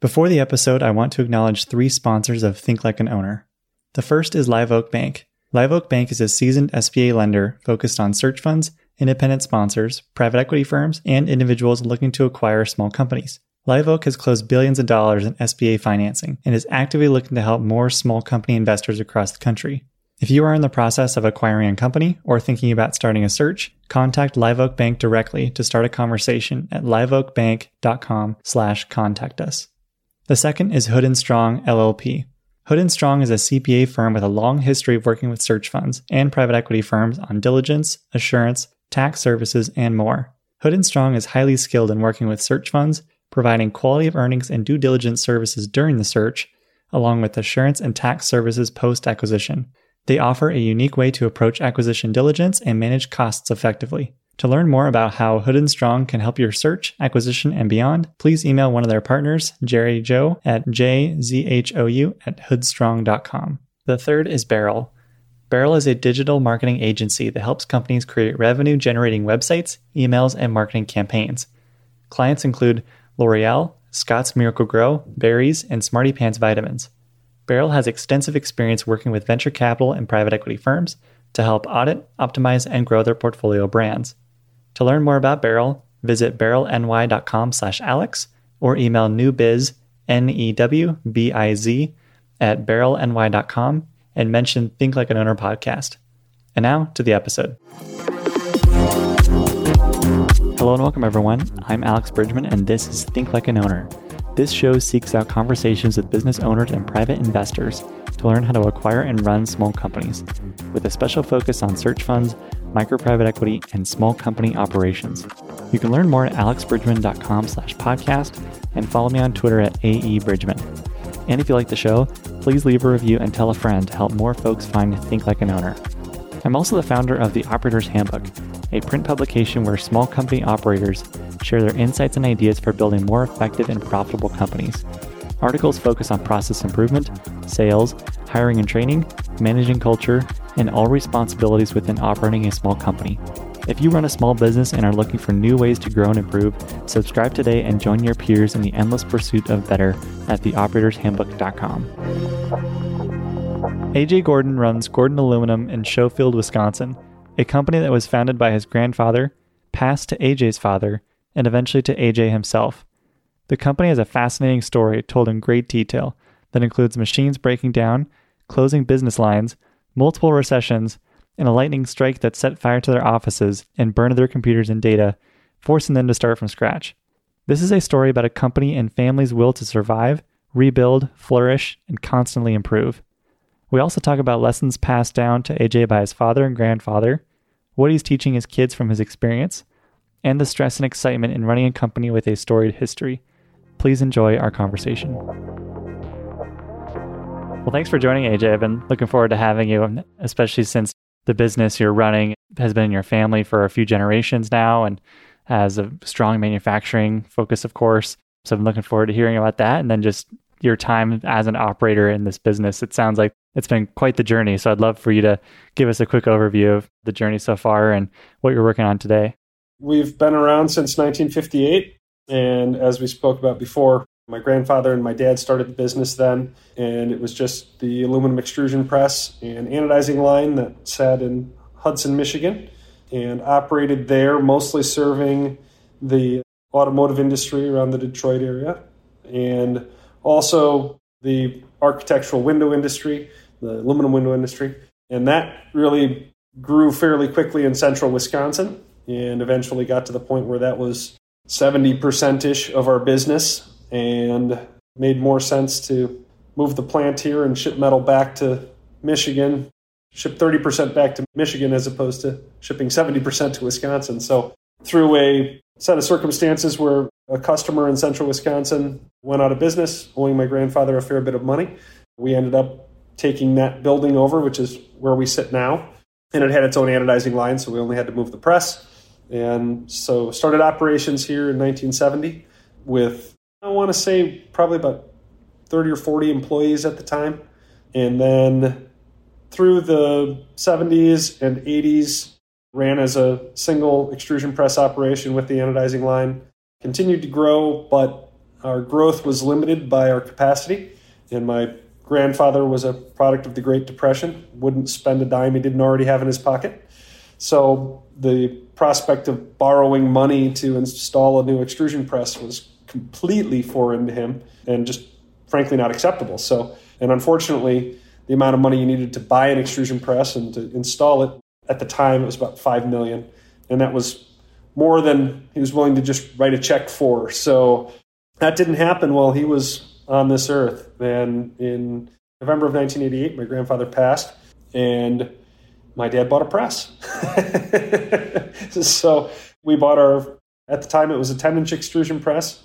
Before the episode, I want to acknowledge three sponsors of Think Like an Owner. The first is Live Oak Bank. Live Oak Bank is a seasoned SBA lender focused on search funds, independent sponsors, private equity firms, and individuals looking to acquire small companies. Live Oak has closed billions of dollars in SBA financing and is actively looking to help more small company investors across the country. If you are in the process of acquiring a company or thinking about starting a search, contact Live Oak Bank directly to start a conversation at liveoakbank.com slash contact us. The second is Hood & Strong LLP. Hood & Strong is a CPA firm with a long history of working with search funds and private equity firms on diligence, assurance, tax services, and more. Hood & Strong is highly skilled in working with search funds, providing quality of earnings and due diligence services during the search, along with assurance and tax services post-acquisition. They offer a unique way to approach acquisition diligence and manage costs effectively. To learn more about how Hood & Strong can help your search, acquisition, and beyond, please email one of their partners, Jerry Zhou, at jzhou at hoodstrong.com. The third is Barrel. Barrel is a digital marketing agency that helps companies create revenue generating websites, emails, and marketing campaigns. Clients include L'Oreal, Scotts Miracle-Gro, Berries, and Smarty Pants Vitamins. Barrel has extensive experience working with venture capital and private equity firms to help audit, optimize, and grow their portfolio brands. To learn more about Barrel, visit barrelny.com slash alex or email newbiz, N-E-W-B-I-Z, at barrelny.com and mention Think Like an Owner podcast. And now to the episode. Hello and welcome, everyone. I'm Alex Bridgeman, and this is Think Like an Owner. This show seeks out conversations with business owners and private investors to learn how to acquire and run small companies, with a special focus on search funds, micro private equity, and small company operations. You can learn more at alexbridgeman.com slash podcast and follow me on Twitter at aebridgeman. And if you like the show, please leave a review and tell a friend to help more folks find Think Like an Owner. I'm also the founder of The Operator's Handbook, a print publication where small company operators share their insights and ideas for building more effective and profitable companies. Articles focus on process improvement, sales, hiring and training, managing culture, and all responsibilities within operating a small company. If you run a small business and are looking for new ways to grow and improve, subscribe today and join your peers in the endless pursuit of better at theoperatorshandbook.com. AJ Gordon runs Gordon Aluminum in Schofield, Wisconsin, a company that was founded by his grandfather, passed to AJ's father, and eventually to AJ himself. The company has a fascinating story told in great detail that includes machines breaking down, closing business lines, multiple recessions, and a lightning strike that set fire to their offices and burned their computers and data, forcing them to start from scratch. This is a story about a company and family's will to survive, rebuild, flourish, and constantly improve. We also talk about lessons passed down to AJ by his father and grandfather, what he's teaching his kids from his experience, and the stress and excitement in running a company with a storied history. Please enjoy our conversation. Well, thanks for joining, AJ. I've been looking forward to having you, especially since the business you're running has been in your family for a few generations now and has a strong manufacturing focus, of course. So I'm looking forward to hearing about that and then just your time as an operator in this business. It sounds like it's been quite the journey. So I'd love for you to give us a quick overview of the journey so far and what you're working on today. We've been around since 1958. And as we spoke about before, my grandfather and my dad started the business then, and it was just the aluminum extrusion press and anodizing line that sat in Hudson, Michigan, and operated there, mostly serving the automotive industry around the Detroit area, and also the architectural window industry, the aluminum window industry. And that really grew fairly quickly in central Wisconsin and eventually got to the point where that was 70% ish of our business and made more sense to move the plant here and ship metal back to Michigan, ship 30% back to Michigan as opposed to shipping 70% to Wisconsin. So, through a set of circumstances where a customer in central Wisconsin went out of business, owing my grandfather a fair bit of money, we ended up taking that building over, which is where we sit now. And it had its own anodizing line, so we only had to move the press. And so started operations here in 1970 with I want to say probably about 30 or 40 employees at the time. And then through the 70s and 80s, ran as a single extrusion press operation with the anodizing line. Continued to grow, but our growth was limited by our capacity, and my grandfather was a product of the Great Depression, wouldn't spend a dime he didn't already have in his pocket. So the prospect of borrowing money to install a new extrusion press was completely foreign to him and just frankly not acceptable. So, and unfortunately, the amount of money you needed to buy an extrusion press and to install it at the time it was about 5 million and that was more than he was willing to just write a check for. So that didn't happen while he was on this earth. And in November of 1988, my grandfather passed, and my dad bought a press. so we bought our, at the time, it was a 10 inch extrusion press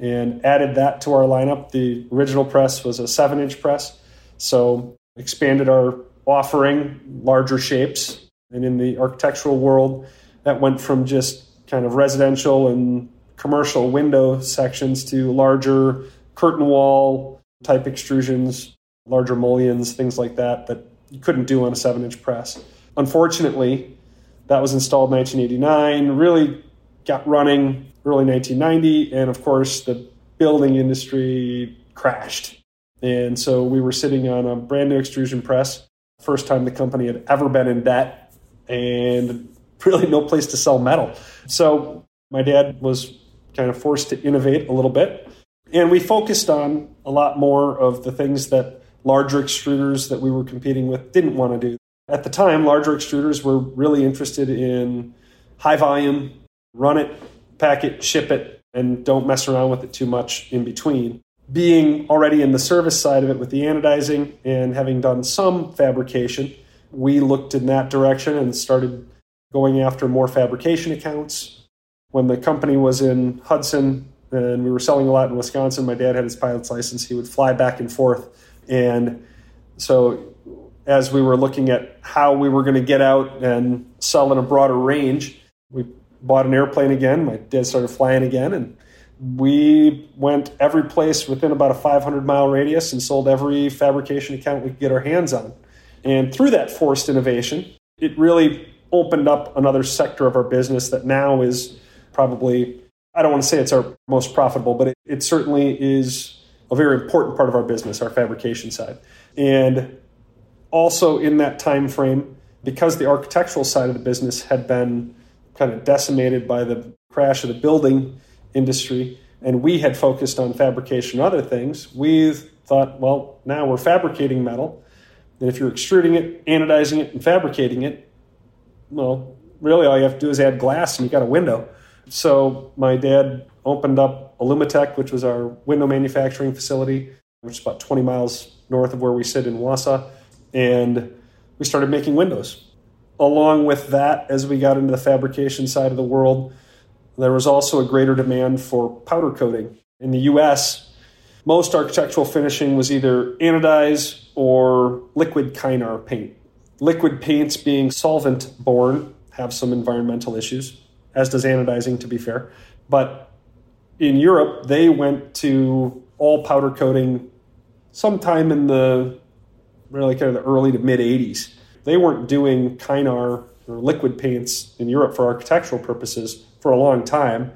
and added that to our lineup. The original press was a 7 inch press. So expanded our offering, larger shapes. And in the architectural world, that went from just kind of residential and commercial window sections to larger curtain wall type extrusions, larger mullions, things like that, that you couldn't do on a seven inch press. Unfortunately, that was installed in 1989, really got running early 1990, and of course, the building industry crashed. And so we were sitting on a brand new extrusion press, first time the company had ever been in debt, and really no place to sell metal. So my dad was kind of forced to innovate a little bit. And we focused on a lot more of the things that larger extruders that we were competing with didn't want to do. At the time, larger extruders were really interested in high volume, run it, pack it, ship it, and don't mess around with it too much in between. Being already in the service side of it with the anodizing and having done some fabrication, we looked in that direction and started going after more fabrication accounts. When the company was in Hudson and we were selling a lot in Wisconsin, my dad had his pilot's license. He would fly back and forth. And so, as we were looking at how we were going to get out and sell in a broader range, we bought an airplane again. My dad started flying again, and we went every place within about a 500 mile radius and sold every fabrication account we could get our hands on. And through that forced innovation, it really opened up another sector of our business that now is probably, I don't want to say it's our most profitable, but it, it certainly is a very important part of our business, our fabrication side. And also in that time frame, because the architectural side of the business had been kind of decimated by the crash of the building industry, and we had focused on fabrication and other things, we thought, well, now we're fabricating metal. And if you're extruding it, anodizing it, and fabricating it, well, really all you have to do is add glass and you got a window. So my dad opened up Alumitech, which was our window manufacturing facility, which is about 20 miles north of where we sit in Wausau, and we started making windows. Along with that, as we got into the fabrication side of the world, there was also a greater demand for powder coating. In the US, most architectural finishing was either anodized or liquid kynar paint. Liquid paints being solvent borne have some environmental issues, as does anodizing, to be fair. But in Europe, they went to all powder coating sometime in the really kind of the early to mid 80s. They weren't doing Kynar or liquid paints in Europe for architectural purposes for a long time.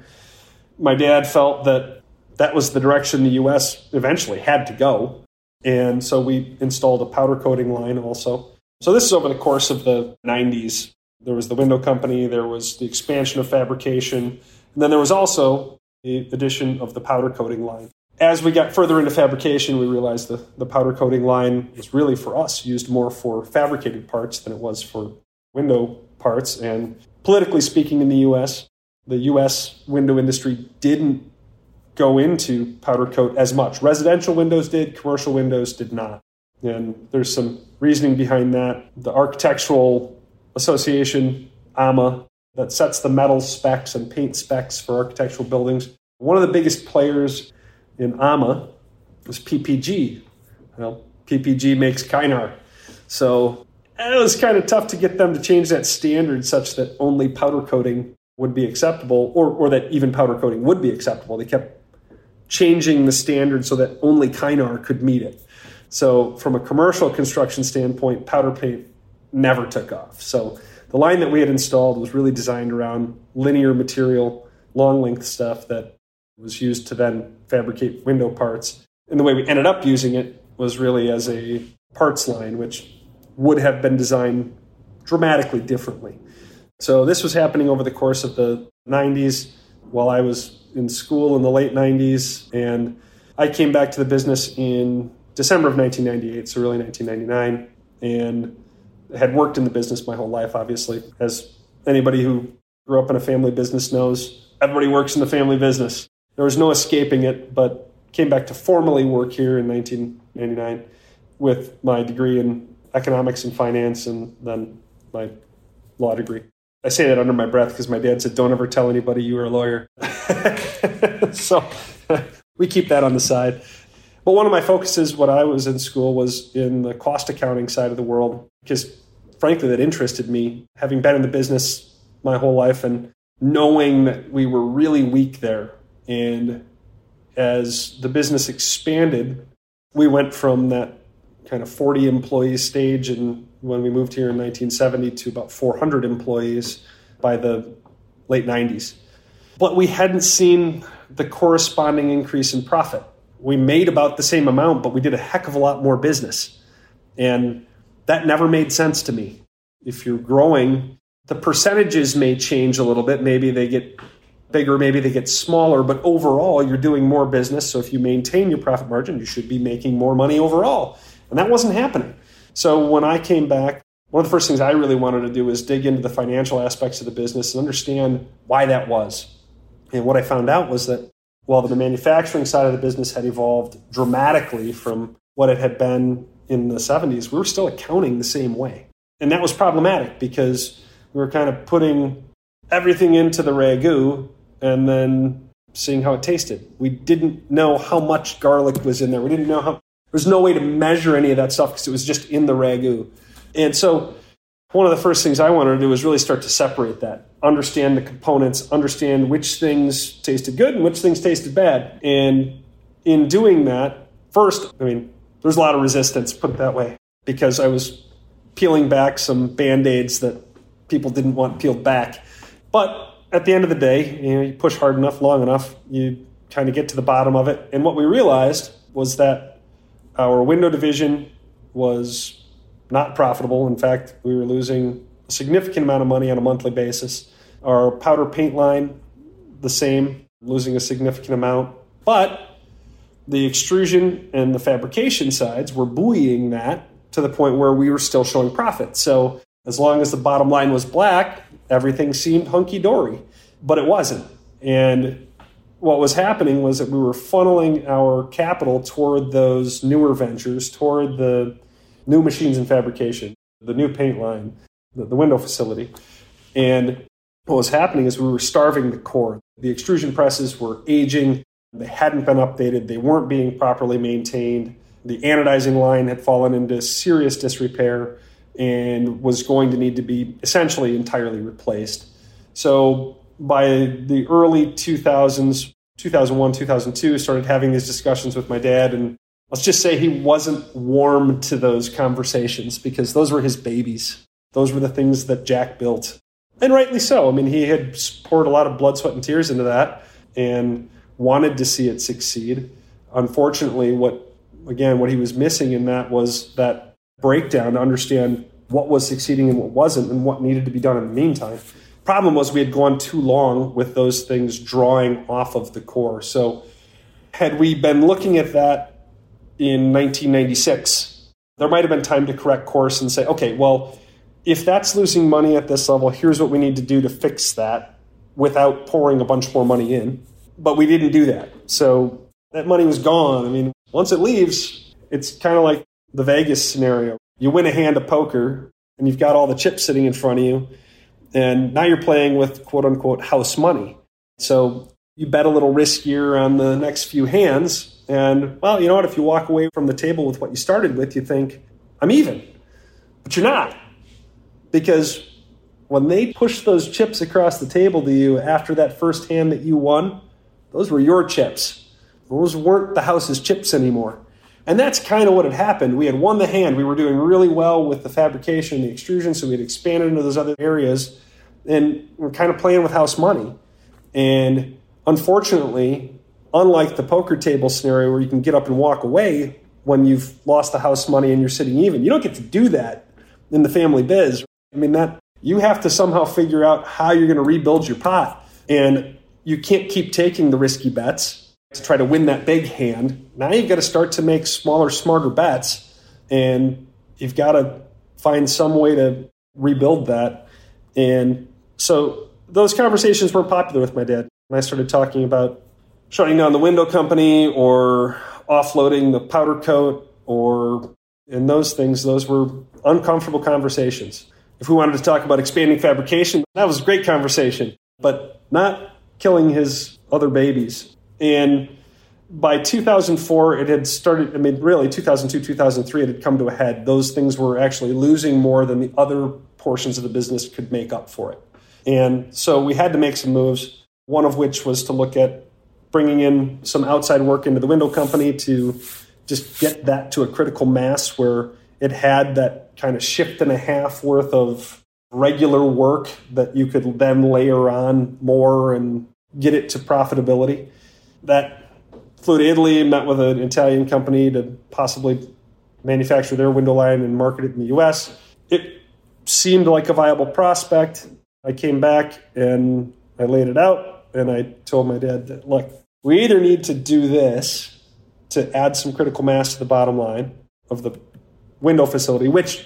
My dad felt that that was the direction the US eventually had to go. And so we installed a powder coating line also. So this is over the course of the 90s. There was the window company, there was the expansion of fabrication, and then there was also the addition of the powder coating line. As we got further into fabrication, we realized the, the powder coating line was really for us used more for fabricated parts than it was for window parts. And politically speaking, in the US, the US window industry didn't go into powder coat as much. Residential windows did, commercial windows did not. And there's some reasoning behind that. The Architectural Association, AAMA, that sets the metal specs and paint specs for architectural buildings. One of the biggest players in AAMA was PPG. Well, PPG makes Kynar. So eh, it was kind of tough to get them to change that standard such that only powder coating would be acceptable or, or that even powder coating would be acceptable. They kept changing the standard so that only Kynar could meet it. So, from a commercial construction standpoint, powder paint never took off. So, the line that we had installed was really designed around linear material, long length stuff that was used to then fabricate window parts. And the way we ended up using it was really as a parts line, which would have been designed dramatically differently. So this was happening over the course of the 90s while I was in school in the late 90s. And I came back to the business in December of 1998, so really 1999, and had worked in the business my whole life, obviously. As anybody who grew up in a family business knows, everybody works in the family business. There was no escaping it, but came back to formally work here in 1999 with my degree in economics and finance and then my law degree. I say that under my breath because my dad said, Don't ever tell anybody you were a lawyer. so we keep that on the side. But one of my focuses when I was in school was in the cost accounting side of the world because, frankly, that interested me, having been in the business my whole life and knowing that we were really weak there. And as the business expanded, we went from that kind of 40 employee stage and when we moved here in 1970 to about 400 employees by the late 90s. But we hadn't seen the corresponding increase in profit. We made about the same amount, but we did a heck of a lot more business. And that never made sense to me. If you're growing, the percentages may change a little bit. Maybe they get bigger, maybe they get smaller, but overall, you're doing more business. So if you maintain your profit margin, you should be making more money overall. And that wasn't happening. So when I came back, one of the first things I really wanted to do was dig into the financial aspects of the business and understand why that was. And what I found out was that while the manufacturing side of the business had evolved dramatically from what it had been in the 70s, we were still accounting the same way. And that was problematic because we were kind of putting everything into the ragu and then seeing how it tasted. We didn't know how much garlic was in there. We didn't know how, there was no way to measure any of that stuff because it was just in the ragu. And so one of the first things I wanted to do was really start to separate that, understand the components, understand which things tasted good and which things tasted bad. And in doing that, first, I mean, there's a lot of resistance, put it that way, because I was peeling back some band aids that people didn't want peeled back. But at the end of the day, you know, you push hard enough, long enough, you kind of get to the bottom of it. And what we realized was that our window division was not profitable. In fact, we were losing a significant amount of money on a monthly basis. Our powder paint line, the same, losing a significant amount. But the extrusion and the fabrication sides were buoying that to the point where we were still showing profit. So as long as the bottom line was black, everything seemed hunky dory, but it wasn't. And what was happening was that we were funneling our capital toward those newer ventures, toward the new machines and fabrication, the new paint line, the, the window facility. And what was happening is we were starving the core. The extrusion presses were aging, they hadn't been updated, they weren't being properly maintained. The anodizing line had fallen into serious disrepair and was going to need to be essentially entirely replaced. So by the early 2000s, 2001, 2002, started having these discussions with my dad and let's just say he wasn't warm to those conversations because those were his babies. Those were the things that Jack built. And rightly so. I mean, he had poured a lot of blood, sweat, and tears into that and wanted to see it succeed. Unfortunately, what, again, what he was missing in that was that breakdown to understand what was succeeding and what wasn't and what needed to be done in the meantime. Problem was, we had gone too long with those things drawing off of the core. So, had we been looking at that in 1996, there might have been time to correct course and say, okay, well, if that's losing money at this level, here's what we need to do to fix that without pouring a bunch more money in. But we didn't do that. So that money was gone. I mean, once it leaves, it's kind of like the Vegas scenario. You win a hand of poker and you've got all the chips sitting in front of you, and now you're playing with quote unquote house money. So you bet a little riskier on the next few hands and well, you know what? If you walk away from the table with what you started with, you think, I'm even. But you're not. Because when they push those chips across the table to you after that first hand that you won, those were your chips. Those weren't the house's chips anymore. And that's kind of what had happened. We had won the hand. We were doing really well with the fabrication and the extrusion, so we had expanded into those other areas. And we're kind of playing with house money. And unfortunately, unlike the poker table scenario where you can get up and walk away when you've lost the house money and you're sitting even, you don't get to do that in the family biz. I mean, that you have to somehow figure out how you're going to rebuild your pot. And you can't keep taking the risky bets to try to win that big hand. Now you've got to start to make smaller, smarter bets. And you've got to find some way to rebuild that. And so those conversations weren't popular with my dad. And I started talking about shutting down the window company or offloading the powder coat or and those things, those were uncomfortable conversations. If we wanted to talk about expanding fabrication, that was a great conversation, but not killing his other babies. And by 2004, it had started, I mean, really, 2002, 2003, it had come to a head. Those things were actually losing more than the other portions of the business could make up for it. And so we had to make some moves, one of which was to look at bringing in some outside work into the window company to just get that to a critical mass where it had that kind of shift and a half worth of regular work that you could then layer on more and get it to profitability. That flew to Italy, met with an Italian company to possibly manufacture their window line and market it in the US. It seemed like a viable prospect. I came back and I laid it out and I told my dad that, look, we either need to do this to add some critical mass to the bottom line of the window facility, which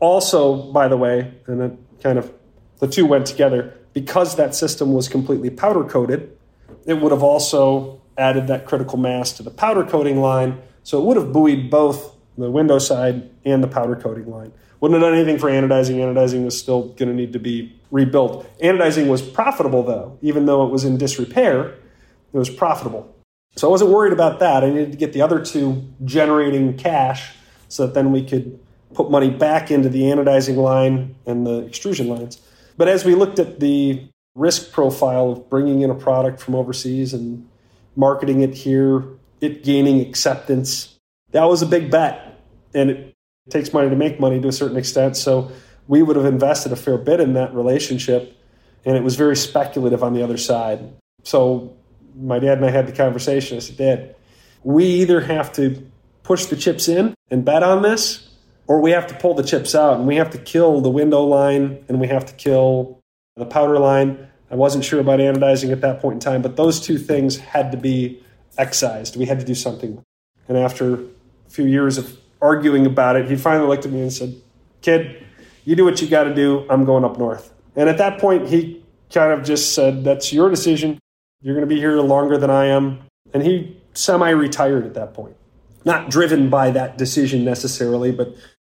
also, by the way, and it kind of the two went together because that system was completely powder coated. It would have also added that critical mass to the powder coating line, so it would have buoyed both the window side and the powder coating line. Wouldn't have done anything for anodizing. Anodizing was still going to need to be rebuilt. Anodizing was profitable though, even though it was in disrepair, it was profitable. So I wasn't worried about that. I needed to get the other two generating cash so that then we could put money back into the anodizing line and the extrusion lines. But as we looked at the risk profile of bringing in a product from overseas and marketing it here, it gaining acceptance, that was a big bet. And it takes money to make money to a certain extent. So we would have invested a fair bit in that relationship. And it was very speculative on the other side. So my dad and I had the conversation. I said, Dad, we either have to push the chips in and bet on this, or we have to pull the chips out and we have to kill the window line and we have to kill the powder line. I wasn't sure about anodizing at that point in time, but those two things had to be excised. We had to do something. And after a few years of arguing about it, he finally looked at me and said, Kid, you do what you got to do. I'm going up north. And at that point, he kind of just said, That's your decision. You're going to be here longer than I am. And he semi retired at that point. Not driven by that decision necessarily, but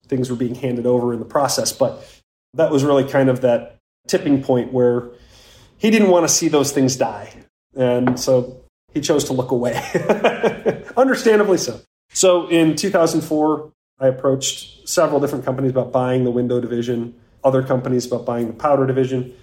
things were being handed over in the process. But that was really kind of that tipping point where he didn't want to see those things die. And so he chose to look away. Understandably so. So in 2004, I approached several different companies about buying the window division, other companies about buying the powder division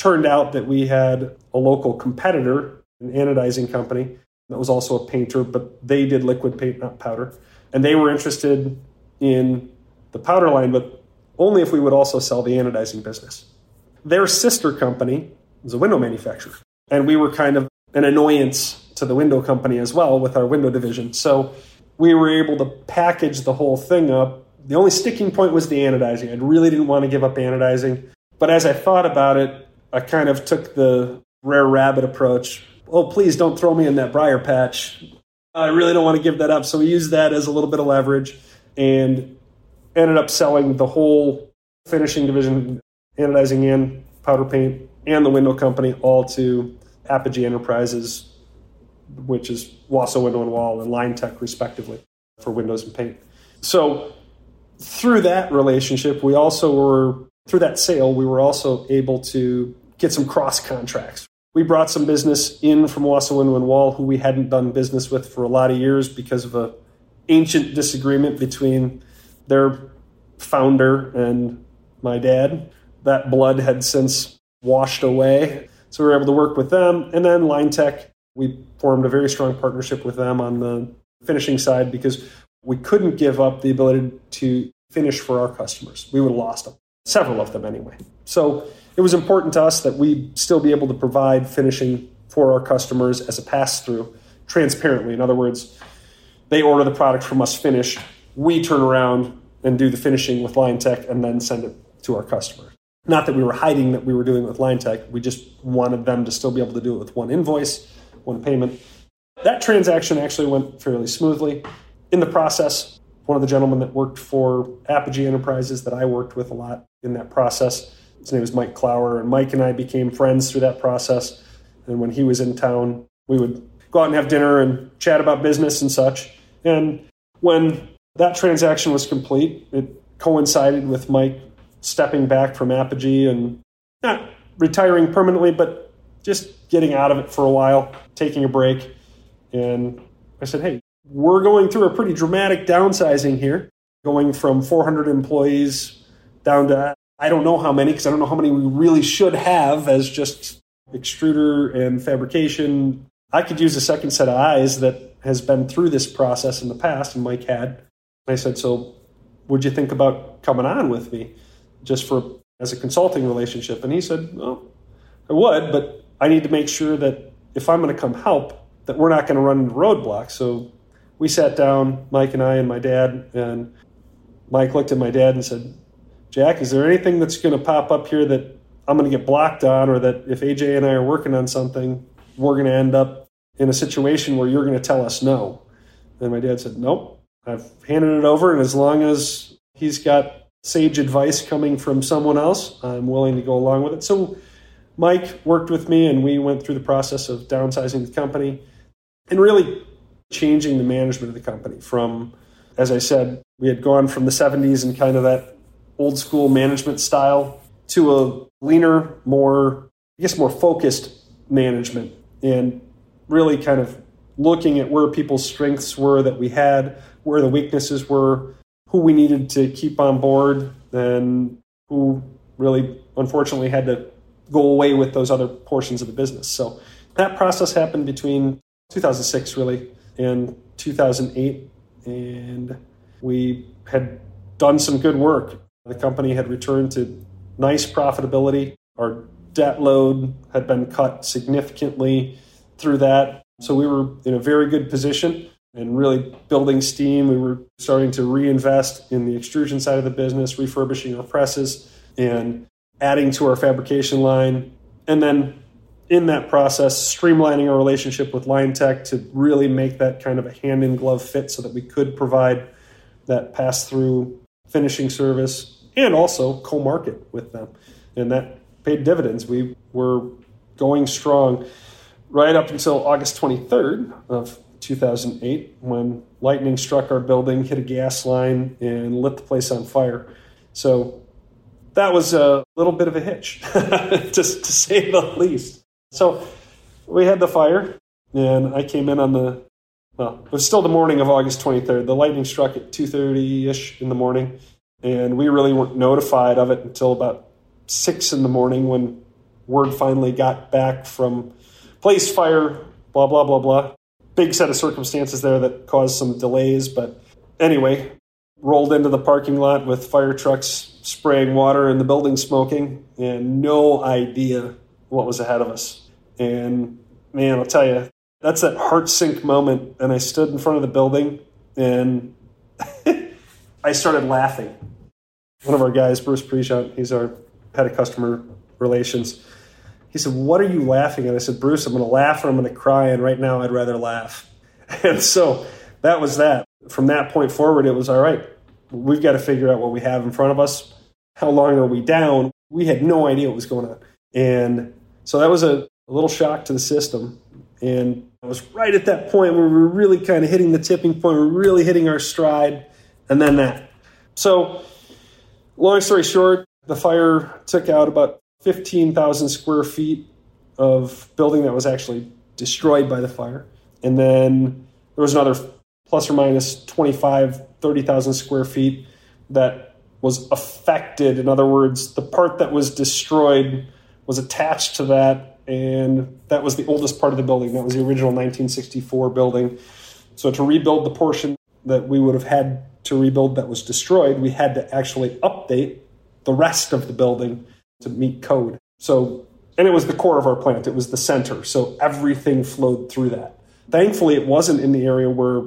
turned out that we had a local competitor, an anodizing company that was also a painter, but they did liquid paint, not powder. And they were interested in the powder line, but only if we would also sell the anodizing business. Their sister company was a window manufacturer. And we were kind of an annoyance to the window company as well with our window division. So we were able to package the whole thing up. The only sticking point was the anodizing. I really didn't want to give up anodizing. But as I thought about it, I kind of took the Brer Rabbit approach. Oh, please don't throw me in that briar patch. I really don't want to give that up. So we used that as a little bit of leverage and ended up selling the whole finishing division, anodizing in powder paint, and the window company all to Apogee Enterprises, which is Wausau Window and Wall and Linetec, respectively, for windows and paint. So through that relationship, we also were, through that sale, we were also able to get some cross contracts. We brought some business in from Wausau Window and Wall, who we hadn't done business with for a lot of years because of a ancient disagreement between their founder and my dad. That blood had since washed away. So we were able to work with them. And then Linetec, we formed a very strong partnership with them on the finishing side because we couldn't give up the ability to finish for our customers. We would have lost them, several of them anyway. So it was important to us that we still be able to provide finishing for our customers as a pass through, transparently. In other words, they order the product from us finished. We turn around and do the finishing with Linetec and then send it to our customer. Not that we were hiding that we were doing it with Linetec. We just wanted them to still be able to do it with one invoice, one payment. That transaction actually went fairly smoothly. In the process, one of the gentlemen that worked for Apogee Enterprises that I worked with a lot in that process, his name was Mike Clower, and Mike and I became friends through that process. And when he was in town, we would go out and have dinner and chat about business and such. And when that transaction was complete, it coincided with Mike stepping back from Apogee and not retiring permanently, but just getting out of it for a while, taking a break. And I said, hey, we're going through a pretty dramatic downsizing here, going from 400 employees down to I don't know how many because I don't know how many we really should have as just extruder and fabrication. I could use a second set of eyes that has been through this process in the past, and Mike had. I said, So, would you think about coming on with me just for as a consulting relationship? And he said, Well, I would, but I need to make sure that if I'm going to come help, that we're not going to run into roadblocks. So we sat down, Mike and I and my dad, and Mike looked at my dad and said, Jack, is there anything that's going to pop up here that I'm going to get blocked on, or that if AJ and I are working on something, we're going to end up in a situation where you're going to tell us no? And my dad said, Nope. I've handed it over, and as long as he's got sage advice coming from someone else, I'm willing to go along with it. So Mike worked with me, and we went through the process of downsizing the company and really changing the management of the company from, as I said, we had gone from the 70s and kind of that old school management style to a leaner, more, I guess, more focused management and really kind of looking at where people's strengths were that we had, where the weaknesses were, who we needed to keep on board, and who really, unfortunately, had to go away with those other portions of the business. So that process happened between 2006, really, and 2008. And we had done some good work. The company had returned to nice profitability. Our debt load had been cut significantly through that. So we were in a very good position and really building steam. We were starting to reinvest in the extrusion side of the business, refurbishing our presses, and adding to our fabrication line. And then in that process, streamlining our relationship with Linetec to really make that kind of a hand in glove fit so that we could provide that pass through finishing service and also co market with them. And that paid dividends. We were going strong right up until August 23rd of 2008 when lightning struck our building, hit a gas line, and lit the place on fire. So that was a little bit of a hitch, to, to say the least. So we had the fire, and I came in on the well, it was still the morning of August 23rd. The lightning struck at 2:30 ish in the morning, and we really weren't notified of it until about six in the morning when word finally got back from place fire. Blah blah blah blah. Big set of circumstances there that caused some delays, but anyway, rolled into the parking lot with fire trucks spraying water and the building smoking, and no idea what was ahead of us. And man, I'll tell you, that's that heart sink moment. And I stood in front of the building and I started laughing. One of our guys, Bruce Prejant, he's our head of customer relations. He said, What are you laughing at? I said, Bruce, I'm going to laugh or I'm going to cry. And right now, I'd rather laugh. And so that was that. From that point forward, it was all right. We've got to figure out what we have in front of us. How long are we down? We had no idea what was going on. And so that was a, a little shock to the system. And it was right at that point where we were really kind of hitting the tipping point, we are really hitting our stride, and then that. So, long story short, the fire took out about 15,000 square feet of building that was actually destroyed by the fire. And then there was another plus or minus 25, 30,000 square feet that was affected. In other words, the part that was destroyed was attached to that, and that was the oldest part of the building. That was the original 1964 building. So to rebuild the portion that we would have had to rebuild that was destroyed, we had to actually update the rest of the building to meet code. So, and it was the core of our plant. It was the center. So everything flowed through that. Thankfully, it wasn't in the area where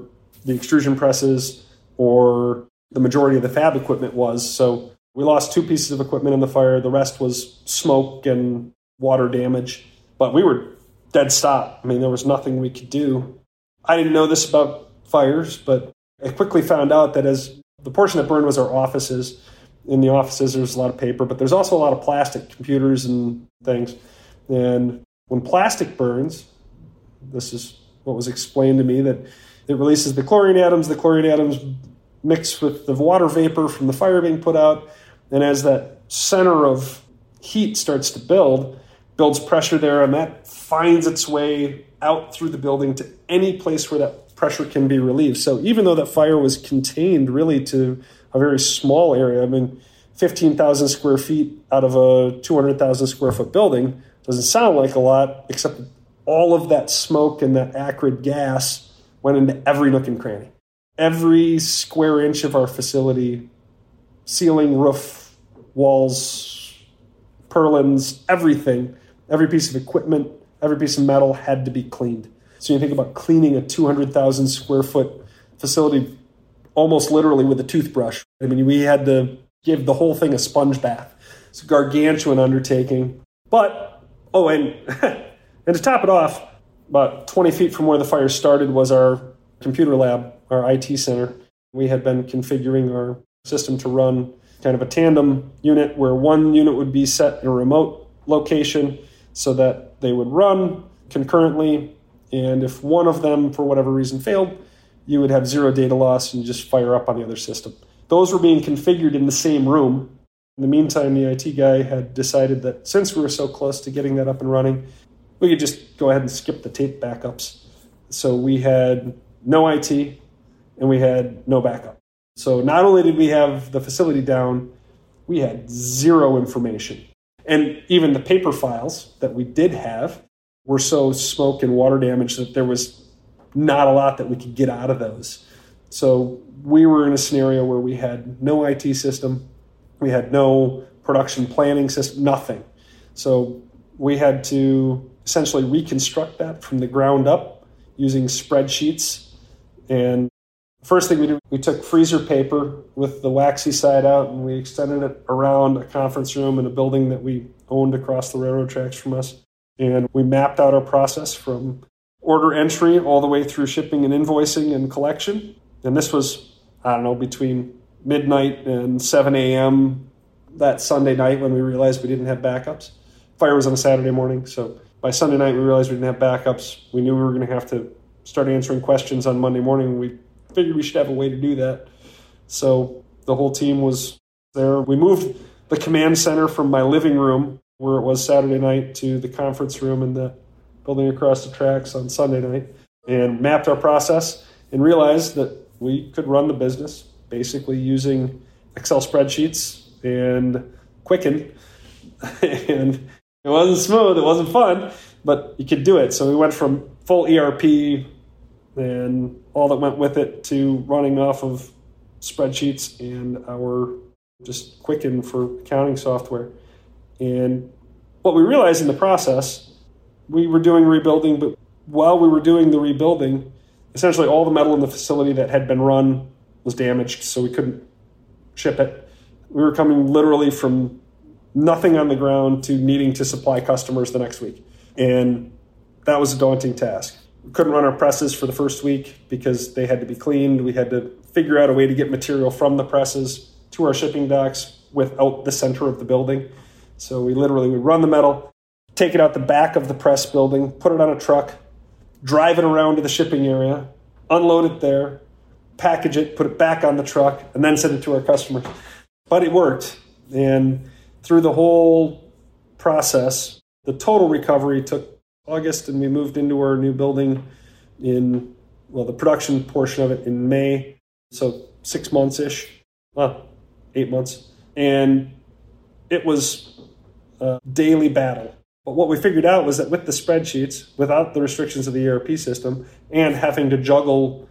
the extrusion presses or the majority of the fab equipment was. So we lost two pieces of equipment in the fire. The rest was smoke and water damage. But we were dead stop. I mean, there was nothing we could do. I didn't know this about fires, but I quickly found out that as the portion that burned was our offices. In the offices, there's a lot of paper, but there's also a lot of plastic computers and things. And when plastic burns, this is what was explained to me that it releases the chlorine atoms. The chlorine atoms mix with the water vapor from the fire being put out. And as that center of heat starts to build, builds pressure there, and that finds its way out through the building to any place where that pressure can be relieved. So even though that fire was contained really to a very small area, I mean, 15,000 square feet out of a 200,000 square foot building doesn't sound like a lot, except all of that smoke and that acrid gas went into every nook and cranny. Every square inch of our facility, ceiling, roof, walls, purlins, everything, every piece of equipment, every piece of metal had to be cleaned. So you think about cleaning a 200,000 square foot facility almost literally with a toothbrush. I mean, we had to give the whole thing a sponge bath. It's a gargantuan undertaking. But, oh, and, and to top it off, about 20 feet from where the fire started was our computer lab, our IT center. We had been configuring our system to run kind of a tandem unit where one unit would be set in a remote location so that they would run concurrently. And if one of them, for whatever reason, failed, you would have zero data loss and just fire up on the other system. Those were being configured in the same room. In the meantime, the IT guy had decided that since we were so close to getting that up and running, we could just go ahead and skip the tape backups. So we had no IT and we had no backup. So not only did we have the facility down, we had zero information. And even the paper files that we did have were so smoke and water damaged that there was not a lot that we could get out of those. So we were in a scenario where we had no IT system, we had no production planning system, nothing. So we had to essentially reconstruct that from the ground up using spreadsheets. And first thing we did, we took freezer paper with the waxy side out and we extended it around a conference room in a building that we owned across the railroad tracks from us. And we mapped out our process from order entry all the way through shipping and invoicing and collection. And this was, I don't know, between midnight and 7 a.m. that Sunday night when we realized we didn't have backups. Fire was on a Saturday morning, so by Sunday night we realized we didn't have backups. We knew we were going to have to start answering questions on Monday morning. We figured we should have a way to do that. So the whole team was there. We moved the command center from my living room where it was Saturday night to the conference room in the building across the tracks on Sunday night and mapped our process and realized that we could run the business basically using Excel spreadsheets and Quicken. and it wasn't smooth, it wasn't fun, but you could do it. So we went from full ERP and all that went with it to running off of spreadsheets and our just Quicken for accounting software. And what we realized in the process, we were doing rebuilding, but while we were doing the rebuilding, essentially all the metal in the facility that had been run was damaged, so we couldn't ship it. We were coming literally from nothing on the ground to needing to supply customers the next week. And that was a daunting task. We couldn't run our presses for the first week because they had to be cleaned. We had to figure out a way to get material from the presses to our shipping docks without the center of the building. So we literally would run the metal, take it out the back of the press building, put it on a truck, drive it around to the shipping area, unload it there, package it, put it back on the truck, and then send it to our customers. But it worked. And through the whole process, the total recovery took August, and we moved into our new building in, well, the production portion of it in May. So six months ish, well, eight months. And it was a daily battle. But what we figured out was that with the spreadsheets, without the restrictions of the ERP system, and having to juggle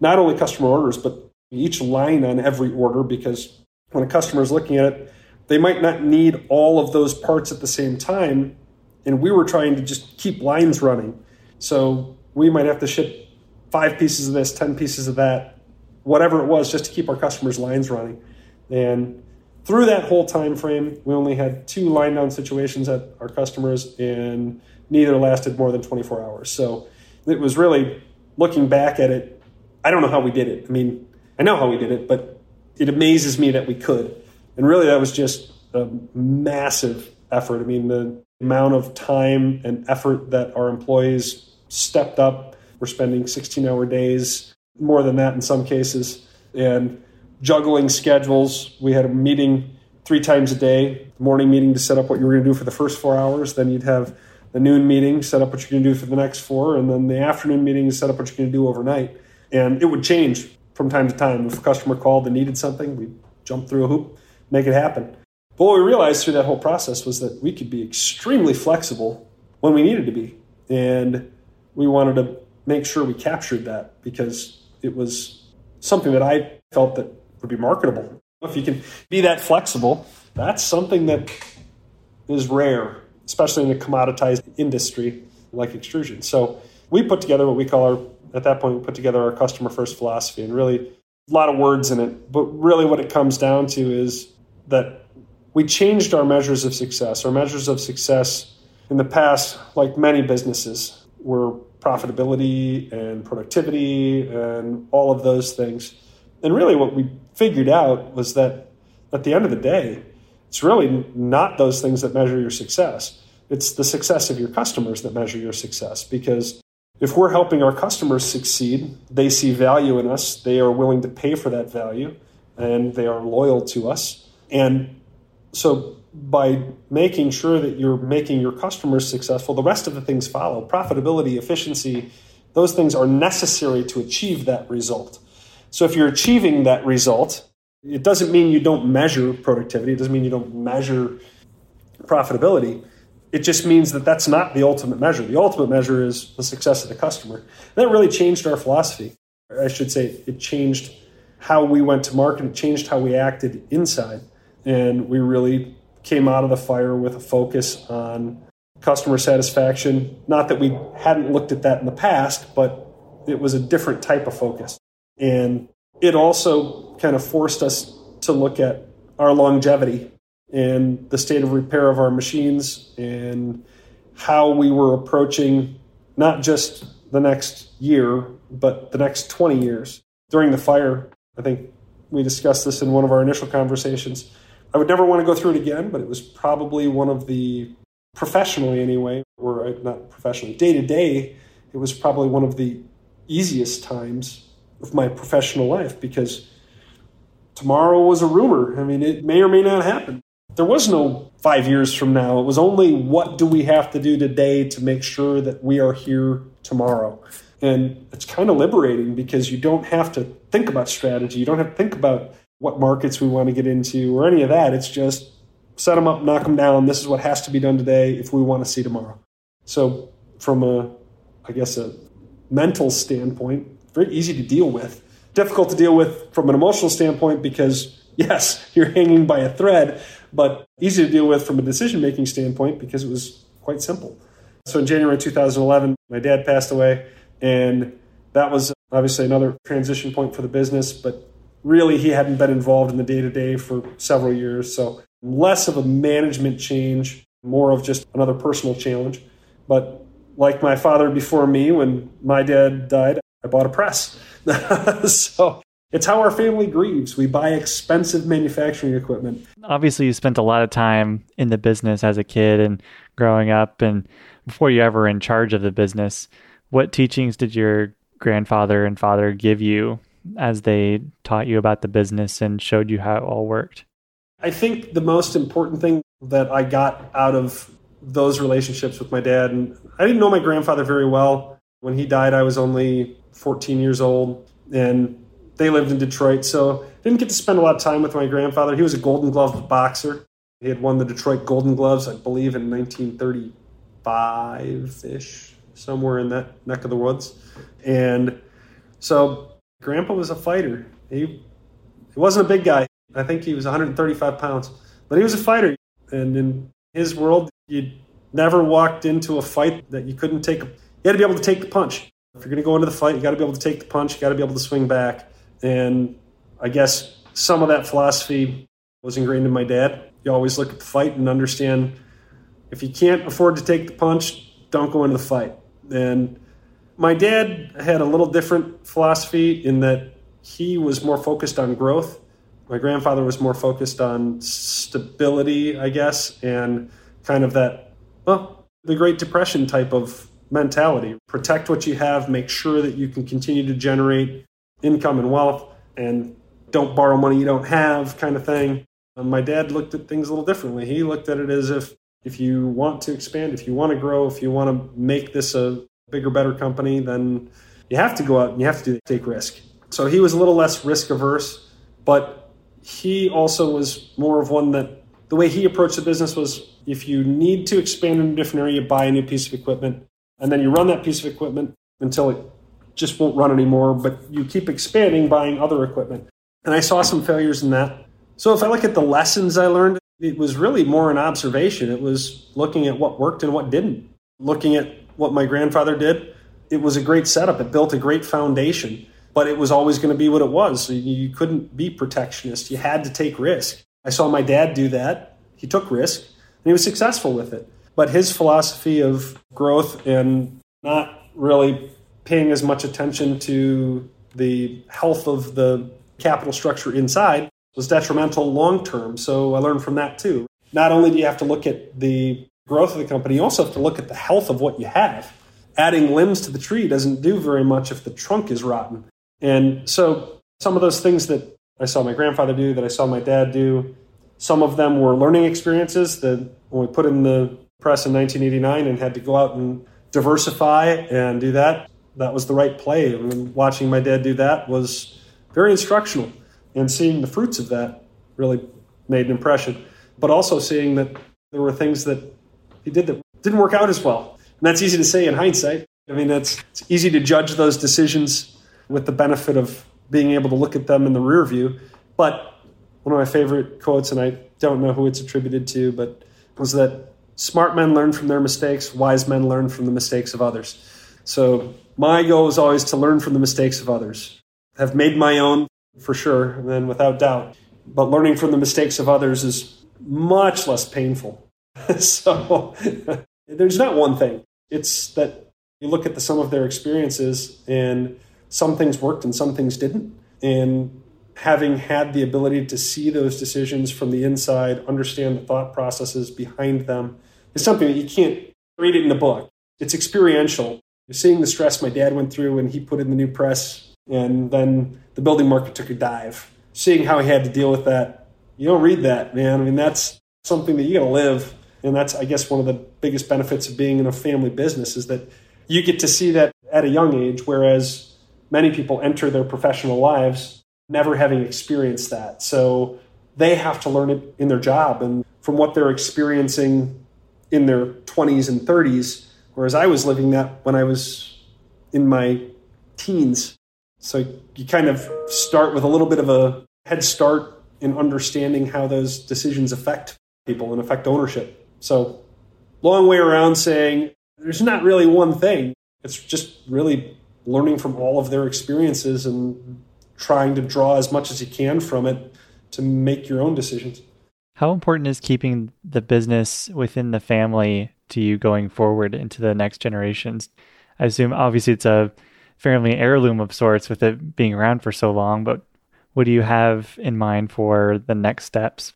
not only customer orders, but each line on every order, because when a customer is looking at it, they might not need all of those parts at the same time. And we were trying to just keep lines running. So we might have to ship five pieces of this, 10 pieces of that, whatever it was, just to keep our customers' lines running. And through that whole time frame, we only had two line down situations at our customers, and neither lasted more than 24 hours. So it was really looking back at it. I don't know how we did it. I mean, I know how we did it, but it amazes me that we could. And really, that was just a massive effort. I mean, the amount of time and effort that our employees stepped up. We're spending 16 hour days, more than that in some cases, and juggling schedules. We had a meeting three times a day morning meeting to set up what you were going to do for the first four hours. Then you'd have the noon meeting, set up what you're going to do for the next four, and then the afternoon meeting, set up what you're going to do overnight. And it would change from time to time. If a customer called and needed something, we'd jump through a hoop, make it happen. But what we realized through that whole process was that we could be extremely flexible when we needed to be. And we wanted to make sure we captured that because it was something that I felt that would be marketable. If you can be that flexible, that's something that is rare, especially in a commoditized industry like extrusion. So we put together what we call our, at that point, we put together our customer first philosophy and really a lot of words in it. But really what it comes down to is that we changed our measures of success. Our measures of success in the past, like many businesses, were profitability and productivity and all of those things. And really, what we figured out was that at the end of the day, it's really not those things that measure your success. It's the success of your customers that measure your success. Because if we're helping our customers succeed, they see value in us, they are willing to pay for that value, and they are loyal to us. And so by making sure that you're making your customers successful, the rest of the things follow. Profitability, efficiency, those things are necessary to achieve that result. So if you're achieving that result, it doesn't mean you don't measure productivity, it doesn't mean you don't measure profitability. It just means that that's not the ultimate measure. The ultimate measure is the success of the customer. That really changed our philosophy. I should say it changed how we went to market, it changed how we acted inside. And we really came out of the fire with a focus on customer satisfaction. Not that we hadn't looked at that in the past, but it was a different type of focus. And it also kind of forced us to look at our longevity and the state of repair of our machines and how we were approaching not just the next year, but the next 20 years. During the fire, I think we discussed this in one of our initial conversations. I would never want to go through it again, but it was probably one of the, professionally anyway, or uh, not professionally, day to day, it was probably one of the easiest times of my professional life because tomorrow was a rumor. I mean, it may or may not happen. There was no five years from now. It was only what do we have to do today to make sure that we are here tomorrow. And it's kind of liberating because you don't have to think about strategy. You don't have to think about what markets we want to get into or any of that. It's just set them up, knock them down. This is what has to be done today if we want to see tomorrow. So, from a, I guess, a mental standpoint, very easy to deal with. Difficult to deal with from an emotional standpoint because, yes, you're hanging by a thread, but easy to deal with from a decision making standpoint because it was quite simple. So, in January 2011, my dad passed away, and that was obviously another transition point for the business, but really he hadn't been involved in the day to day for several years. So less of a management change, more of just another personal challenge. But like my father before me, when my dad died, I bought a press. so it's how our family grieves. We buy expensive manufacturing equipment. Obviously, you spent a lot of time in the business as a kid and growing up, and before you ever in charge of the business. What teachings did your grandfather and father give you as they taught you about the business and showed you how it all worked? I think the most important thing that I got out of those relationships with my dad, and I didn't know my grandfather very well. When he died, I was only 14 years old, and they lived in Detroit, so didn't get to spend a lot of time with my grandfather. He was a Golden Glove boxer. He had won the Detroit Golden Gloves, I believe, in 1935 ish, somewhere in that neck of the woods. And so Grandpa was a fighter. He, he wasn't a big guy. I think he was 135 pounds, but he was a fighter. And in his world, you never walked into a fight that you couldn't take. You had to be able to take the punch. If you're going to go into the fight, you got to be able to take the punch, you got to be able to swing back. And I guess some of that philosophy was ingrained in my dad. You always look at the fight and understand if you can't afford to take the punch, don't go into the fight. And my dad had a little different philosophy in that he was more focused on growth. My grandfather was more focused on stability, I guess, and kind of that, well, the Great Depression type of mentality. Protect what you have, make sure that you can continue to generate income and wealth, and don't borrow money you don't have, kind of thing. And my dad looked at things a little differently. He looked at it as if if you want to expand, if you want to grow, if you want to make this a bigger, better company, then you have to go out and you have to take risk. So he was a little less risk averse, but he also was more of one that the way he approached the business was if you need to expand in a different area, buy a new piece of equipment, and then you run that piece of equipment until it just won't run anymore, but you keep expanding, buying other equipment. And I saw some failures in that. So if I look at the lessons I learned, it was really more an observation. It was looking at what worked and what didn't. Looking at what my grandfather did, it was a great setup. It built a great foundation, but it was always going to be what it was. So you couldn't be protectionist. You had to take risk. I saw my dad do that. He took risk and he was successful with it. But his philosophy of growth and not really paying as much attention to the health of the capital structure inside was detrimental long term. So I learned from that too. Not only do you have to look at the growth of the company, you also have to look at the health of what you have. Adding limbs to the tree doesn't do very much if the trunk is rotten. And so some of those things that I saw my grandfather do, that I saw my dad do, some of them were learning experiences that when we put in the press in 1989 and had to go out and diversify and do that, that was the right play. Watching my dad do that was very instructional and seeing the fruits of that really made an impression. But also seeing that there were things that he did that didn't work out as well. And that's easy to say in hindsight. I mean, it's, it's easy to judge those decisions with the benefit of being able to look at them in the rear view. But one of my favorite quotes, and I don't know who it's attributed to, but was that smart men learn from their mistakes, wise men learn from the mistakes of others. So my goal is always to learn from the mistakes of others. I've made my own for sure, and then without doubt. But learning from the mistakes of others is much less painful. so there's not one thing. It's that you look at the sum of their experiences, and some things worked and some things didn't. And having had the ability to see those decisions from the inside, understand the thought processes behind them, is something that you can't read it in the book. It's experiential. You're seeing the stress my dad went through when he put in the new press, and then the building market took a dive. Seeing how he had to deal with that, you don't read that, man. I mean, that's something that you got to live. And that's, I guess, one of the biggest benefits of being in a family business is that you get to see that at a young age, whereas many people enter their professional lives never having experienced that. So they have to learn it in their job and from what they're experiencing in their 20s and 30s, whereas I was living that when I was in my teens. So you kind of start with a little bit of a head start in understanding how those decisions affect people and affect ownership. So, long way around saying there's not really one thing. It's just really learning from all of their experiences and trying to draw as much as you can from it to make your own decisions. How important is keeping the business within the family to you going forward into the next generations? I assume obviously it's a family heirloom of sorts with it being around for so long, but what do you have in mind for the next steps?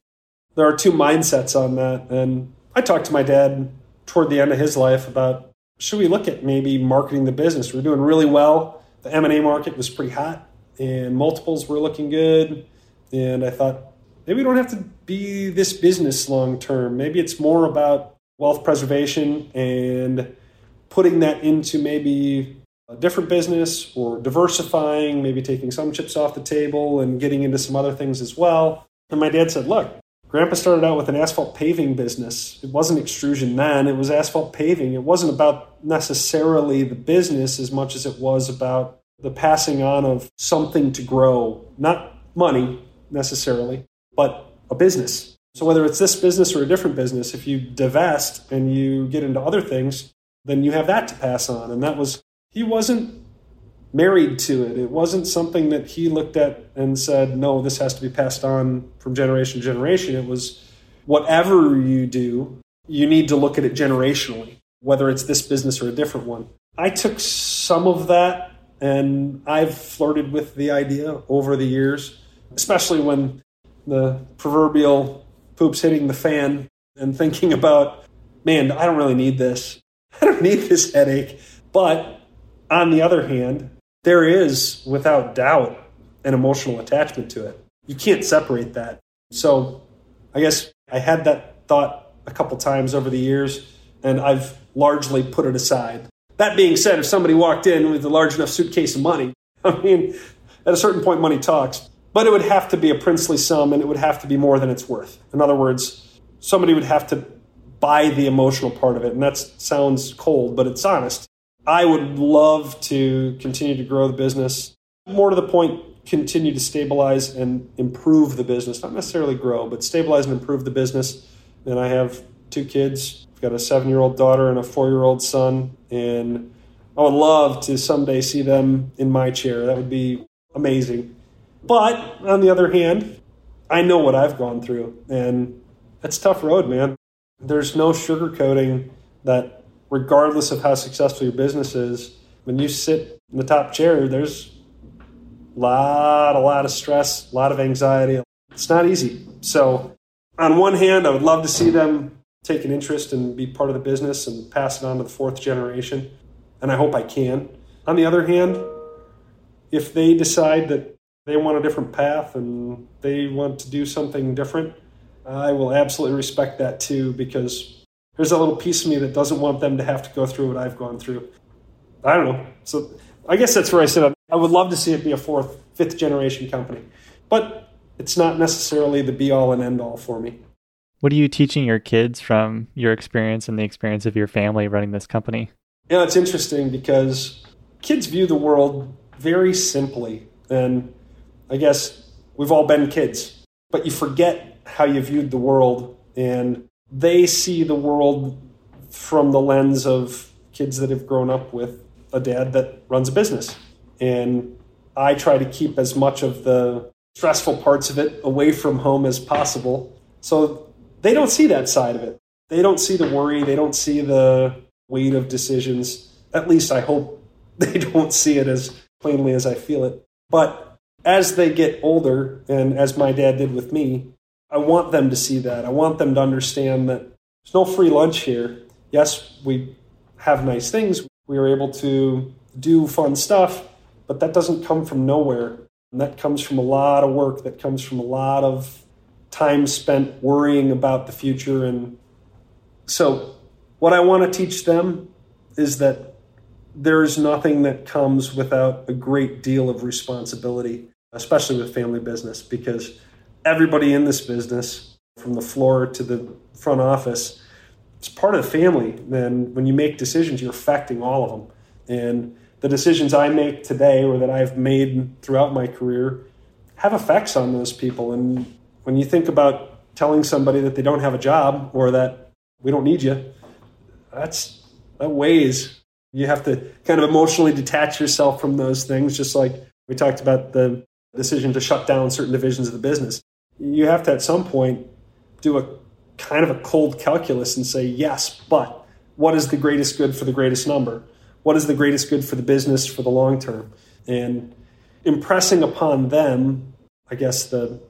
There are two mindsets on that. And I talked to my dad toward the end of his life about should we look at maybe marketing the business? We're doing really well. The M&A market was pretty hot and multiples were looking good. And I thought, maybe we don't have to be this business long term. Maybe it's more about wealth preservation and putting that into maybe a different business or diversifying, maybe taking some chips off the table and getting into some other things as well. And my dad said, Look, Grandpa started out with an asphalt paving business. It wasn't extrusion then, it was asphalt paving. It wasn't about necessarily the business as much as it was about the passing on of something to grow, not money necessarily, but a business. So whether it's this business or a different business, if you divest and you get into other things, then you have that to pass on. And that was he wasn't married to it. It wasn't something that he looked at and said, no, this has to be passed on from generation to generation. It was whatever you do, you need to look at it generationally, whether it's this business or a different one. I took some of that and I've flirted with the idea over the years, especially when the proverbial poop's hitting the fan and thinking about, man, I don't really need this. I don't need this headache. But on the other hand, there is, without doubt, an emotional attachment to it. You can't separate that. So I guess I had that thought a couple times over the years, and I've largely put it aside. That being said, if somebody walked in with a large enough suitcase of money, I mean, at a certain point, money talks. But it would have to be a princely sum and it would have to be more than it's worth. In other words, somebody would have to buy the emotional part of it. And that sounds cold, but it's honest. I would love to continue to grow the business. More to the point, continue to stabilize and improve the business. Not necessarily grow, but stabilize and improve the business. And I have two kids. I've got a seven year old daughter and a four year old son. And I would love to someday see them in my chair. That would be amazing. But on the other hand, I know what I've gone through. And it's tough road, man. There's no sugarcoating that regardless of how successful your business is, when you sit in the top chair, there's a lot, a lot of stress, a lot of anxiety. It's not easy. So, on one hand, I would love to see them take an interest and be part of the business and pass it on to the fourth generation. And I hope I can. On the other hand, if they decide that they want a different path and they want to do something different, I will absolutely respect that too because there's a little piece of me that doesn't want them to have to go through what I've gone through. I don't know. So I guess that's where I sit. I would love to see it be a fourth, fifth generation company, but it's not necessarily the be all and end all for me. What are you teaching your kids from your experience and the experience of your family running this company? Yeah, it's interesting because kids view the world very simply. And I guess we've all been kids, but you forget how you viewed the world and they see the world from the lens of kids that have grown up with a dad that runs a business. And I try to keep as much of the stressful parts of it away from home as possible. So they don't see that side of it. They don't see the worry, they don't see the weight of decisions. At least I hope they don't see it as plainly as I feel it. But as they get older, and as my dad did with me, I want them to see that. I want them to understand that there's no free lunch here. Yes, we have nice things. We are able to do fun stuff, but that doesn't come from nowhere. And that comes from a lot of work, that comes from a lot of time spent worrying about the future. And so, what I want to teach them is that there is nothing that comes without a great deal of responsibility, especially with family business, because everybody in this business, from the floor to the front office, it's part of the family. And when you make decisions, you're affecting all of them. And the decisions I make today or that I've made throughout my career have effects on those people. And when you think about telling somebody that they don't have a job or that we don't need you, that's that weighs. You have to kind of emotionally detach yourself from those things, just like we talked about the decision to shut down certain divisions of the business you have to at some point do a kind of a cold calculus and say, yes, but what is the greatest good for the greatest number? What is the greatest good for the business for the long term? And impressing upon them, I guess, the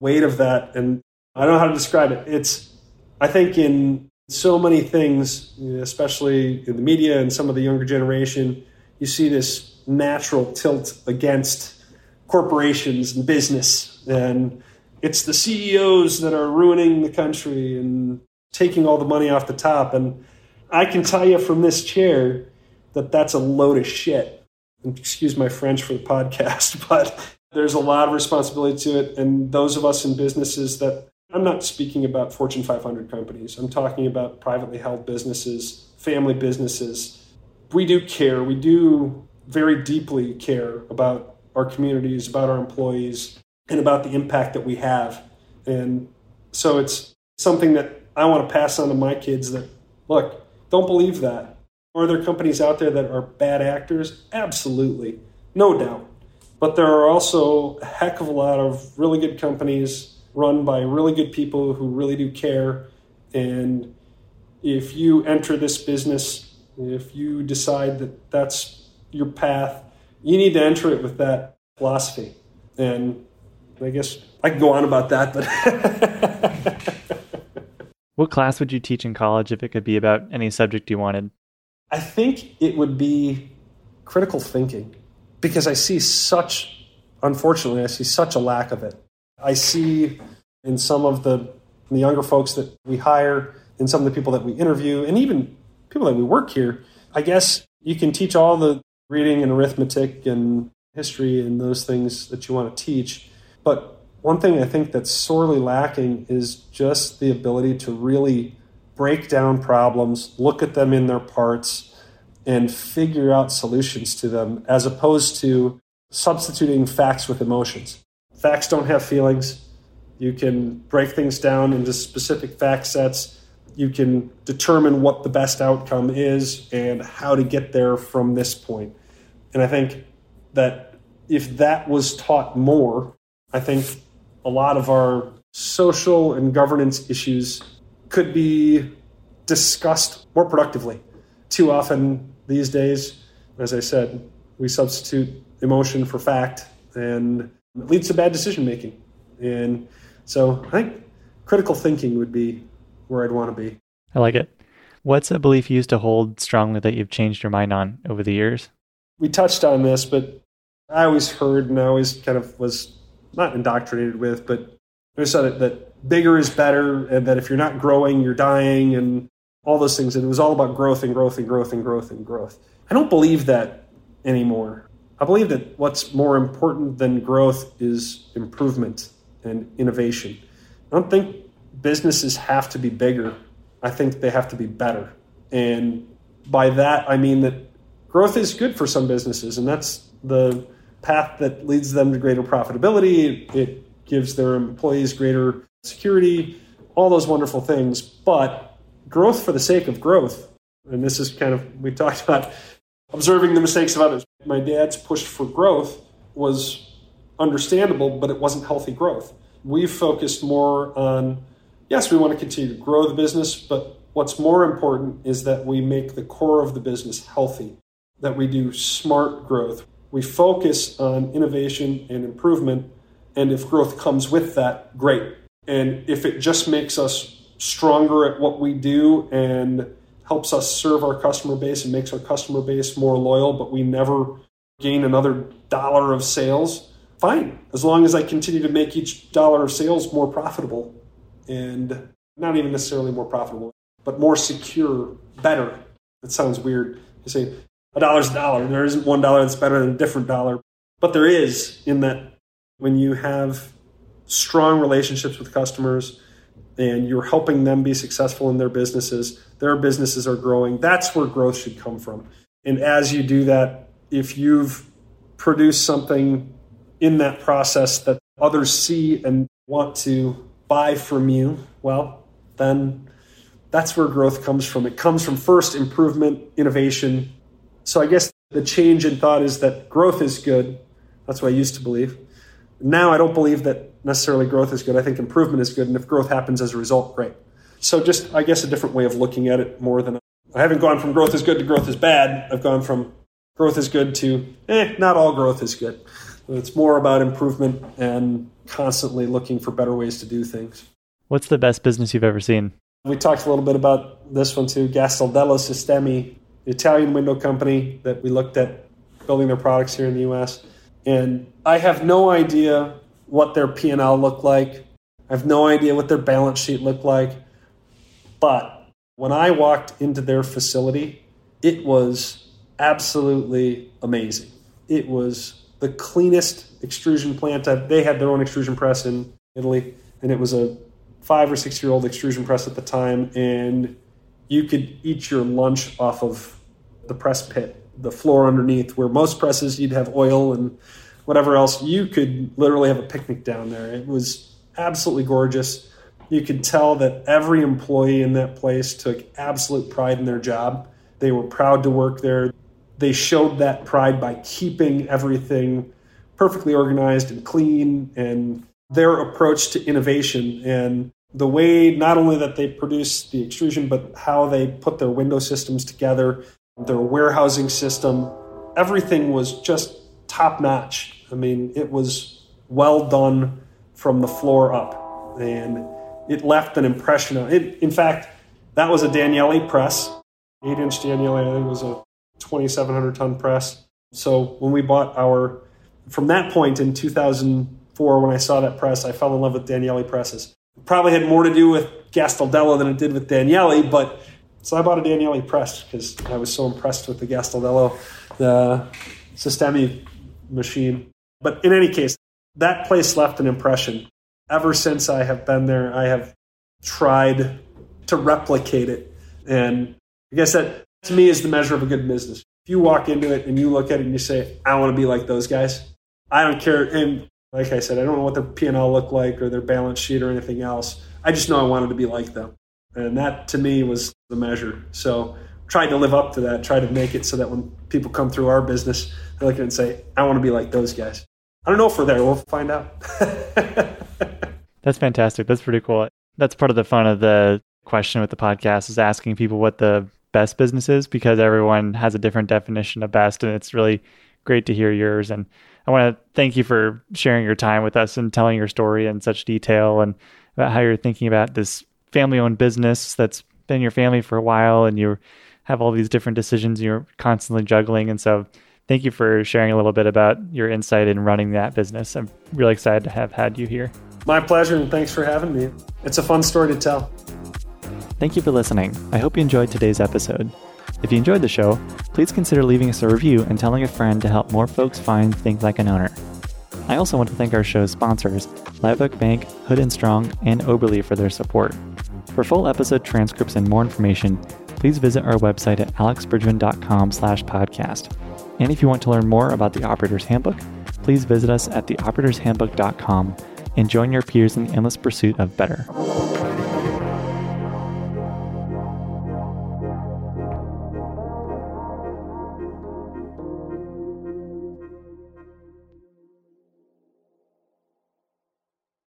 weight of that. And I don't know how to describe it. It's, I think, in so many things, especially in the media and some of the younger generation, you see this natural tilt against corporations and business and it's the CEOs that are ruining the country and taking all the money off the top. And I can tell you from this chair that that's a load of shit. And excuse my French for the podcast, but there's a lot of responsibility to it. And those of us in businesses that I'm not speaking about Fortune 500 companies, I'm talking about privately held businesses, family businesses. We do care. We do very deeply care about our communities, about our employees, and about the impact that we have. And so it's something that I want to pass on to my kids that, look, don't believe that. Are there companies out there that are bad actors? Absolutely. no doubt. But there are also a heck of a lot of really good companies run by really good people who really do care. And if you enter this business, if you decide that that's your path, you need to enter it with that philosophy. And I guess I could go on about that, but. what class would you teach in college if it could be about any subject you wanted? I think it would be critical thinking because I see such, unfortunately, I see such a lack of it. I see in some of the, the younger folks that we hire, in some of the people that we interview, and even people that we work here, I guess you can teach all the reading and arithmetic and history and those things that you want to teach. But one thing I think that's sorely lacking is just the ability to really break down problems, look at them in their parts, and figure out solutions to them as opposed to substituting facts with emotions. Facts don't have feelings. You can break things down into specific fact sets. You can determine what the best outcome is and how to get there from this point. And I think that if that was taught more, I think a lot of our social and governance issues could be discussed more productively. Too often these days, as I said, we substitute emotion for fact, and it leads to bad decision making. And so I think critical thinking would be where I'd want to be. I like it. What's a belief you used to hold strongly that you've changed your mind on over the years? We touched on this, but I always heard and I always kind of was not indoctrinated with, but I thought that, that bigger is better and that if you're not growing, you're dying and all those things. And it was all about growth and growth and growth and growth and growth. I don't believe that anymore. I believe that what's more important than growth is improvement and innovation. I don't think businesses have to be bigger. I think they have to be better. And by that, I mean that growth is good for some businesses, and that's the path that leads them to greater profitability. It gives their employees greater security, all those wonderful things. But growth for the sake of growth, and this is kind of, we talked about observing the mistakes of others. My dad's push for growth was understandable, but it wasn't healthy growth. We've focused more on, yes, we want to continue to grow the business, but what's more important is that we make the core of the business healthy, that we do smart growth we focus on innovation and improvement. And if growth comes with that, great. And if it just makes us stronger at what we do and helps us serve our customer base and makes our customer base more loyal, but we never gain another dollar of sales, fine. As long as I continue to make each dollar of sales more profitable and not even necessarily more profitable, but more secure, better. That sounds weird. You say, a dollar's a dollar. There isn't one dollar that's better than a different dollar. But there is in that when you have strong relationships with customers and you're helping them be successful in their businesses, their businesses are growing. That's where growth should come from. And as you do that, if you've produced something in that process that others see and want to buy from you, well, then that's where growth comes from. It comes from first improvement, innovation, so I guess the change in thought is that growth is good. That's what I used to believe. Now I don't believe that necessarily growth is good. I think improvement is good. And if growth happens as a result, great. So just, I guess, a different way of looking at it more than I haven't gone from growth is good to growth is bad. I've gone from growth is good to, eh, not all growth is good. It's more about improvement and constantly looking for better ways to do things. What's the best business you've ever seen? We talked a little bit about this one too. Gastaldello Sistemi the Italian window company that we looked at building their products here in the U.S. And I have no idea what their P&L looked like. I have no idea what their balance sheet looked like. But when I walked into their facility, it was absolutely amazing. It was the cleanest extrusion plant. Uh, they had their own extrusion press in Italy, and it was a five or six year old extrusion press at the time. And you could eat your lunch off of the press pit, the floor underneath, where most presses you'd have oil and whatever else. You could literally have a picnic down there. It was absolutely gorgeous. You could tell that every employee in that place took absolute pride in their job. They were proud to work there. they showed that pride by keeping everything perfectly organized and clean and their approach to innovation and the way not only that they produce the extrusion but how they put their window systems together their warehousing system everything was just top notch. I mean it was well done from the floor up and it left an impression it in fact that was a danieli press 8 inch danieli i think was a 2700 ton press. So when we bought our from that point in 2004 when i saw that press i fell in love with danieli presses probably had more to do with Gastaldello than it did with Danieli, but so I bought a Danieli press because I was so impressed with the Gastaldello, the Sistemi machine. But in any case, that place left an impression. Ever since I have been there, I have tried to replicate it. And I guess that to me is the measure of a good business. If you walk into it and you look at it and you say, I want to be like those guys, I don't care. And like I said, I don't know what their P&L looked like or their balance sheet or anything else. I just know I wanted to be like them. And that to me was the measure. So tried to live up to that, try to make it so that when people come through our business, they look at it and say, I want to be like those guys. I don't know if we're there. We'll find out. That's fantastic. That's pretty cool. That's part of the fun of the question with the podcast is asking people what the best business is because everyone has a different definition of best. And it's really great to hear yours. And I want to thank you for sharing your time with us and telling your story in such detail and about how you're thinking about this family owned business that's been your family for a while and you have all these different decisions you're constantly juggling. And so thank you for sharing a little bit about your insight in running that business. I'm really excited to have had you here. My pleasure, and thanks for having me. It's a fun story to tell. Thank you for listening. I hope you enjoyed today's episode. If you enjoyed the show, please consider leaving us a review and telling a friend to help more folks find Think Like an Owner. I also want to thank our show's sponsors, Live Oak Bank, Hood and Strong, and Oberly for their support. For full episode transcripts and more information, please visit our website at alexbridgeman.com slash podcast. And if you want to learn more about the Operator's Handbook, please visit us at theoperatorshandbook.com and join your peers in the endless pursuit of better.